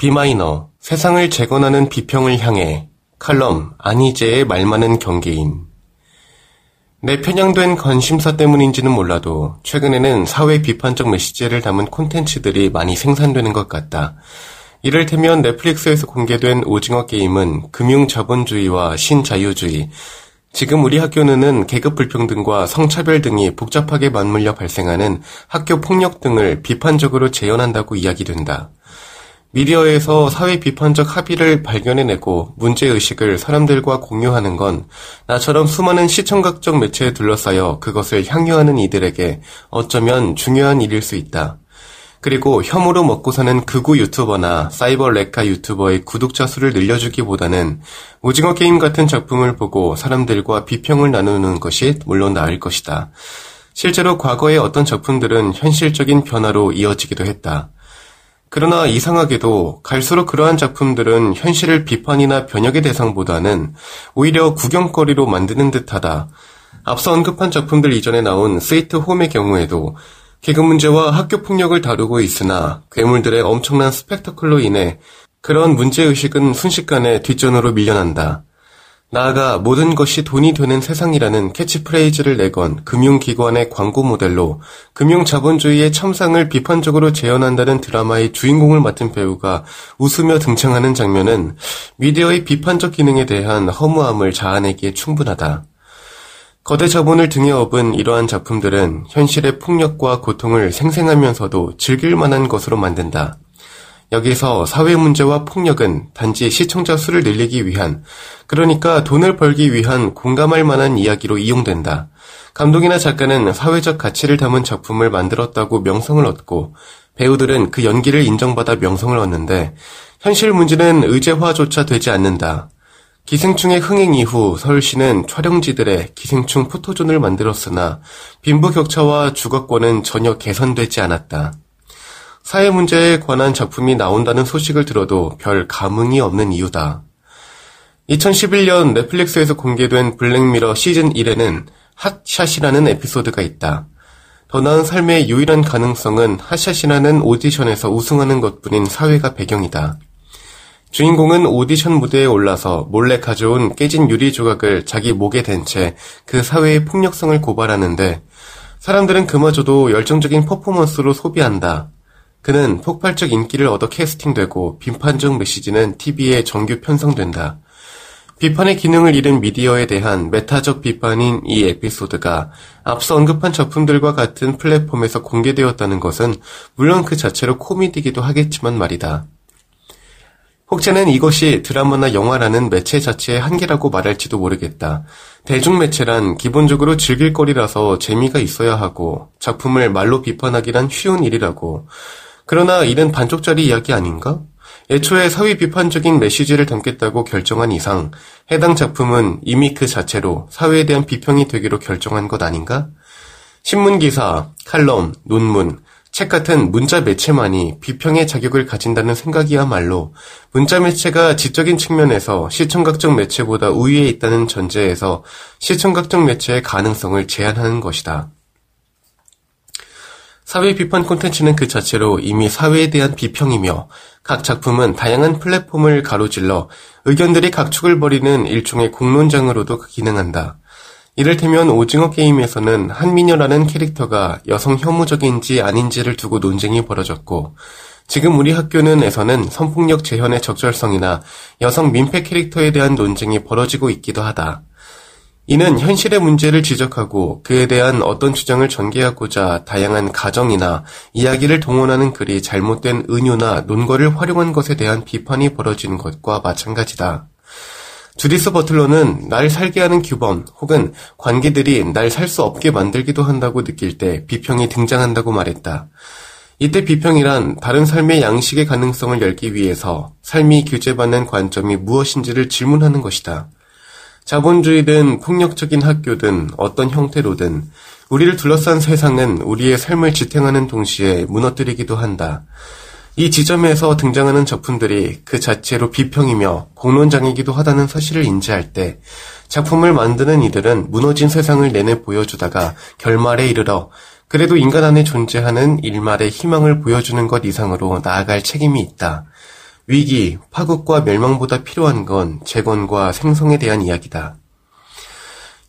비마이너 세상을 재건하는 비평을 향해 칼럼 안희재의 말 많은 경계인 내 편향된 관심사 때문인지는 몰라도 최근에는 사회 비판적 메시지를 담은 콘텐츠들이 많이 생산되는 것 같다. 이를테면 넷플릭스에서 공개된 오징어 게임은 금융 자본주의와 신자유주의, 지금 우리 학교는 계급 불평등과 성차별 등이 복잡하게 맞물려 발생하는 학교 폭력 등을 비판적으로 재현한다고 이야기된다. 미디어에서 사회 비판적 합의를 발견해내고 문제의식을 사람들과 공유하는 건 나처럼 수많은 시청각적 매체에 둘러싸여 그것을 향유하는 이들에게 어쩌면 중요한 일일 수 있다. 그리고 혐오로 먹고 사는 극우 유튜버나 사이버 레카 유튜버의 구독자 수를 늘려주기보다는 오징어 게임 같은 작품을 보고 사람들과 비평을 나누는 것이 물론 나을 것이다. 실제로 과거의 어떤 작품들은 현실적인 변화로 이어지기도 했다. 그러나 이상하게도 갈수록 그러한 작품들은 현실을 비판이나 변혁의 대상보다는 오히려 구경거리로 만드는 듯하다. 앞서 언급한 작품들 이전에 나온 스위트 홈의 경우에도 계급 문제와 학교 폭력을 다루고 있으나 괴물들의 엄청난 스펙터클로 인해 그런 문제의식은 순식간에 뒷전으로 밀려난다. 나아가 모든 것이 돈이 되는 세상이라는 캐치프레이즈를 내건 금융기관의 광고 모델로 금융자본주의의 참상을 비판적으로 재현한다는 드라마의 주인공을 맡은 배우가 웃으며 등장하는 장면은 미디어의 비판적 기능에 대한 허무함을 자아내기에 충분하다. 거대 자본을 등에 업은 이러한 작품들은 현실의 폭력과 고통을 생생하면서도 즐길 만한 것으로 만든다. 여기서 사회 문제와 폭력은 단지 시청자 수를 늘리기 위한, 그러니까 돈을 벌기 위한 공감할 만한 이야기로 이용된다. 감독이나 작가는 사회적 가치를 담은 작품을 만들었다고 명성을 얻고, 배우들은 그 연기를 인정받아 명성을 얻는데, 현실 문제는 의제화조차 되지 않는다. 기생충의 흥행 이후 서울시는 촬영지들의 기생충 포토존을 만들었으나 빈부격차와 주거권은 전혀 개선되지 않았다. 사회 문제에 관한 작품이 나온다는 소식을 들어도 별 감흥이 없는 이유다. 2011년 넷플릭스에서 공개된 블랙미러 시즌 1에는 핫샷이라는 에피소드가 있다. 더 나은 삶의 유일한 가능성은 핫샷이라는 오디션에서 우승하는 것뿐인 사회가 배경이다. 주인공은 오디션 무대에 올라서 몰래 가져온 깨진 유리 조각을 자기 목에 댄 채 그 사회의 폭력성을 고발하는데 사람들은 그마저도 열정적인 퍼포먼스로 소비한다. 그는 폭발적 인기를 얻어 캐스팅되고 비판적 메시지는 TV에 정규 편성된다. 비판의 기능을 잃은 미디어에 대한 메타적 비판인 이 에피소드가 앞서 언급한 작품들과 같은 플랫폼에서 공개되었다는 것은 물론 그 자체로 코미디기도 하겠지만 말이다. 혹자는 이것이 드라마나 영화라는 매체 자체의 한계라고 말할지도 모르겠다. 대중매체란 기본적으로 즐길 거리라서 재미가 있어야 하고 작품을 말로 비판하기란 쉬운 일이라고 그러나 이는 반쪽짜리 이야기 아닌가? 애초에 사회 비판적인 메시지를 담겠다고 결정한 이상 해당 작품은 이미 그 자체로 사회에 대한 비평이 되기로 결정한 것 아닌가? 신문기사, 칼럼, 논문, 책 같은 문자 매체만이 비평의 자격을 가진다는 생각이야말로 문자 매체가 지적인 측면에서 시청각적 매체보다 우위에 있다는 전제에서 시청각적 매체의 가능성을 제한하는 것이다. 사회 비판 콘텐츠는 그 자체로 이미 사회에 대한 비평이며 각 작품은 다양한 플랫폼을 가로질러 의견들이 각축을 벌이는 일종의 공론장으로도 기능한다. 이를테면 오징어 게임에서는 한미녀라는 캐릭터가 여성 혐오적인지 아닌지를 두고 논쟁이 벌어졌고 지금 우리 학교는 에서는 성폭력 재현의 적절성이나 여성 민폐 캐릭터에 대한 논쟁이 벌어지고 있기도 하다. 이는 현실의 문제를 지적하고 그에 대한 어떤 주장을 전개하고자 다양한 가정이나 이야기를 동원하는 글이 잘못된 은유나 논거를 활용한 것에 대한 비판이 벌어지는 것과 마찬가지다. 주디스 버틀러는 날 살게 하는 규범 혹은 관계들이 날 살 수 없게 만들기도 한다고 느낄 때 비평이 등장한다고 말했다. 이때 비평이란 다른 삶의 양식의 가능성을 열기 위해서 삶이 규제받는 관점이 무엇인지를 질문하는 것이다. 자본주의든 폭력적인 학교든 어떤 형태로든 우리를 둘러싼 세상은 우리의 삶을 지탱하는 동시에 무너뜨리기도 한다. 이 지점에서 등장하는 작품들이 그 자체로 비평이며 공론장이기도 하다는 사실을 인지할 때 작품을 만드는 이들은 무너진 세상을 내내 보여주다가 결말에 이르러 그래도 인간 안에 존재하는 일말의 희망을 보여주는 것 이상으로 나아갈 책임이 있다. 위기, 파국과 멸망보다 필요한 건 재건과 생성에 대한 이야기다.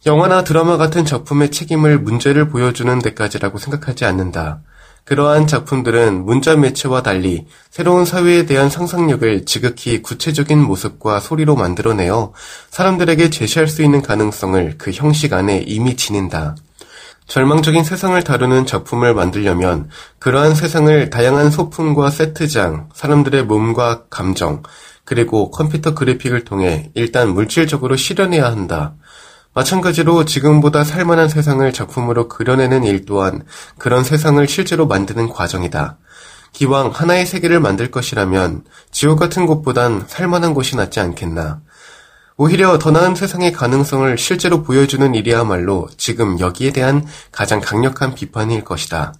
영화나 드라마 같은 작품의 책임을 문제를 보여주는 데까지라고 생각하지 않는다. 그러한 작품들은 문자 매체와 달리 새로운 사회에 대한 상상력을 지극히 구체적인 모습과 소리로 만들어내어 사람들에게 제시할 수 있는 가능성을 그 형식 안에 이미 지닌다. 절망적인 세상을 다루는 작품을 만들려면 그러한 세상을 다양한 소품과 세트장, 사람들의 몸과 감정, 그리고 컴퓨터 그래픽을 통해 일단 물질적으로 실현해야 한다. 마찬가지로 지금보다 살만한 세상을 작품으로 그려내는 일 또한 그런 세상을 실제로 만드는 과정이다. 기왕 하나의 세계를 만들 것이라면 지옥 같은 곳보단 살만한 곳이 낫지 않겠나. 오히려 더 나은 세상의 가능성을 실제로 보여주는 일이야말로 지금 여기에 대한 가장 강력한 비판일 것이다.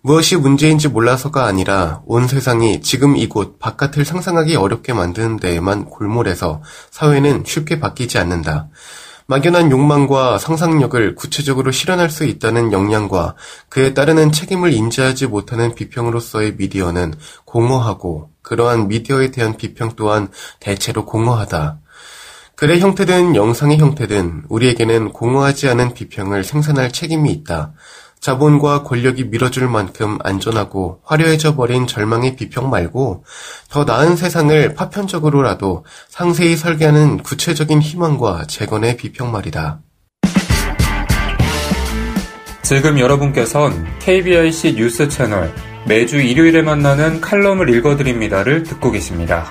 무엇이 문제인지 몰라서가 아니라 온 세상이 지금 이곳 바깥을 상상하기 어렵게 만드는 데에만 골몰해서 사회는 쉽게 바뀌지 않는다. 막연한 욕망과 상상력을 구체적으로 실현할 수 있다는 역량과 그에 따르는 책임을 인지하지 못하는 비평으로서의 미디어는 공허하고 그러한 미디어에 대한 비평 또한 대체로 공허하다. 글의 형태든 영상의 형태든 우리에게는 공허하지 않은 비평을 생산할 책임이 있다. 자본과 권력이 밀어줄 만큼 안전하고 화려해져 버린 절망의 비평 말고 더 나은 세상을 파편적으로라도 상세히 설계하는 구체적인 희망과 재건의 비평 말이다. 지금 여러분께선 KBIC 뉴스 채널 매주 일요일에 만나는 칼럼을 읽어드립니다를 듣고 계십니다.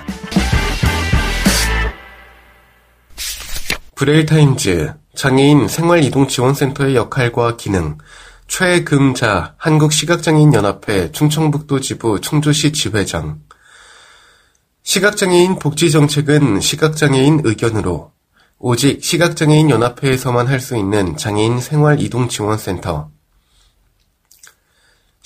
브레일타임즈 장애인 생활이동지원센터의 역할과 기능 최금자 한국시각장애인연합회 충청북도 지부 충주시 지회장. 시각장애인 복지정책은 시각장애인 의견으로 오직 시각장애인 연합회에서만 할 수 있는 장애인 생활이동지원센터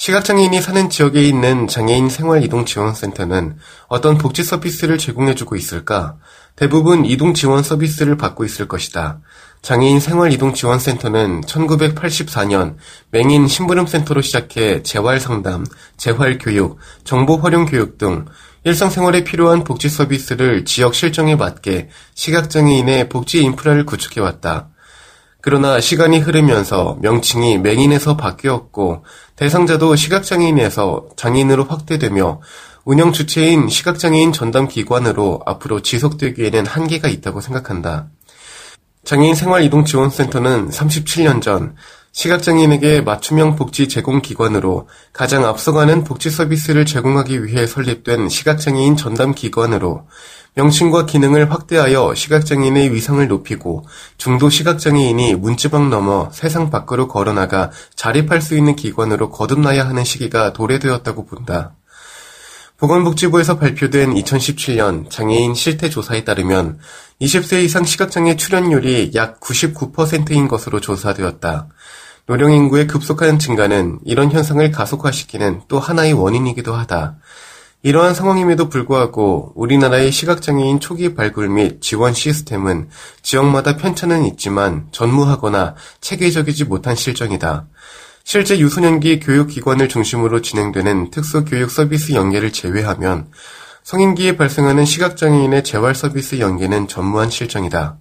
시각장애인이 사는 지역에 있는 장애인 생활이동지원센터는 어떤 복지 서비스를 제공해주고 있을까? 대부분 이동 지원 서비스를 받고 있을 것이다. 장애인 생활이동지원센터는 1984년 맹인 심부름센터로 시작해 재활상담, 재활교육, 정보활용교육 등 일상생활에 필요한 복지 서비스를 지역 실정에 맞게 시각장애인의 복지 인프라를 구축해왔다. 그러나 시간이 흐르면서 명칭이 맹인에서 바뀌었고 대상자도 시각장애인에서 장애인으로 확대되며 운영 주체인 시각장애인 전담 기관으로 앞으로 지속되기에는 한계가 있다고 생각한다. 장애인 생활이동지원센터는 37년 전 시각장애인에게 맞춤형 복지 제공 기관으로 가장 앞서가는 복지 서비스를 제공하기 위해 설립된 시각장애인 전담 기관으로 명칭과 기능을 확대하여 시각장애인의 위상을 높이고 중도 시각장애인이 문지방 넘어 세상 밖으로 걸어나가 자립할 수 있는 기관으로 거듭나야 하는 시기가 도래되었다고 본다. 보건복지부에서 발표된 2017년 장애인 실태조사에 따르면 20세 이상 시각장애 출연율이 약 99%인 것으로 조사되었다. 노령인구의 급속한 증가는 이런 현상을 가속화시키는 또 하나의 원인이기도 하다. 이러한 상황임에도 불구하고 우리나라의 시각장애인 초기 발굴 및 지원 시스템은 지역마다 편차는 있지만 전무하거나 체계적이지 못한 실정이다. 실제 유소년기 교육기관을 중심으로 진행되는 특수교육 서비스 연계를 제외하면 성인기에 발생하는 시각장애인의 재활 서비스 연계는 전무한 실정이다.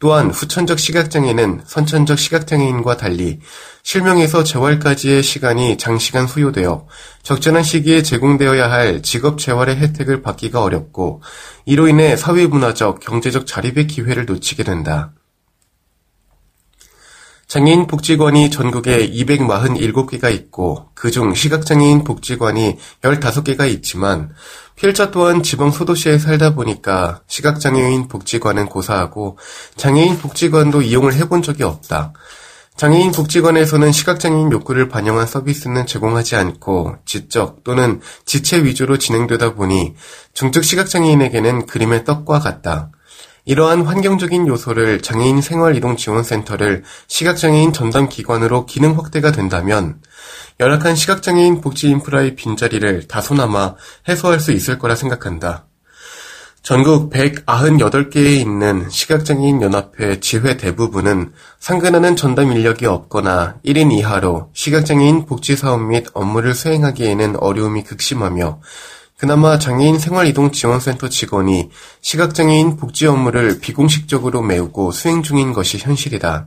또한 후천적 시각장애는 선천적 시각장애인과 달리 실명에서 재활까지의 시간이 장시간 소요되어 적절한 시기에 제공되어야 할 직업 재활의 혜택을 받기가 어렵고 이로 인해 사회문화적, 경제적 자립의 기회를 놓치게 된다. 장애인 복지관이 전국에 247개가 있고 그중 시각장애인 복지관이 15개가 있지만 필자 또한 지방 소도시에 살다 보니까 시각장애인 복지관은 고사하고 장애인 복지관도 이용을 해본 적이 없다. 장애인 복지관에서는 시각장애인 욕구를 반영한 서비스는 제공하지 않고 지적 또는 지체 위주로 진행되다 보니 중증 시각장애인에게는 그림의 떡과 같다. 이러한 환경적인 요소를 장애인 생활이동지원센터를 시각장애인 전담 기관으로 기능 확대가 된다면 열악한 시각장애인 복지 인프라의 빈자리를 다소나마 해소할 수 있을 거라 생각한다. 전국 198개에 있는 시각장애인 연합회 지회 대부분은 상근하는 전담 인력이 없거나 1인 이하로 시각장애인 복지 사업 및 업무를 수행하기에는 어려움이 극심하며 그나마 장애인 생활이동지원센터 직원이 시각장애인 복지 업무를 비공식적으로 메우고 수행 중인 것이 현실이다.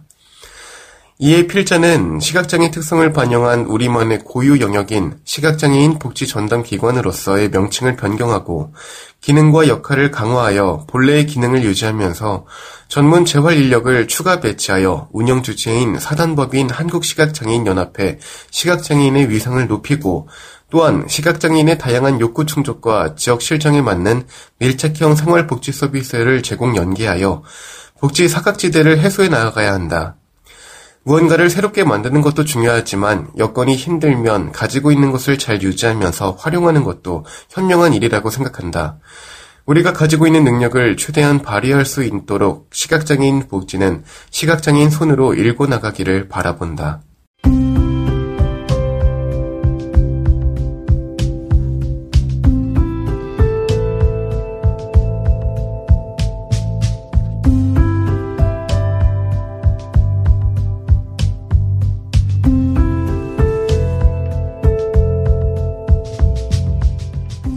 이에 필자는 시각장애 특성을 반영한 우리만의 고유 영역인 시각장애인 복지 전담 기관으로서의 명칭을 변경하고 기능과 역할을 강화하여 본래의 기능을 유지하면서 전문 재활 인력을 추가 배치하여 운영 주체인 사단법인 한국시각장애인연합회 시각장애인의 위상을 높이고 또한 시각장애인의 다양한 욕구 충족과 지역 실정에 맞는 밀착형 생활복지 서비스를 제공 연계하여 복지 사각지대를 해소해 나가야 한다. 무언가를 새롭게 만드는 것도 중요하지만 여건이 힘들면 가지고 있는 것을 잘 유지하면서 활용하는 것도 현명한 일이라고 생각한다. 우리가 가지고 있는 능력을 최대한 발휘할 수 있도록 시각장애인 복지는 시각장애인 손으로 일궈 나가기를 바라본다.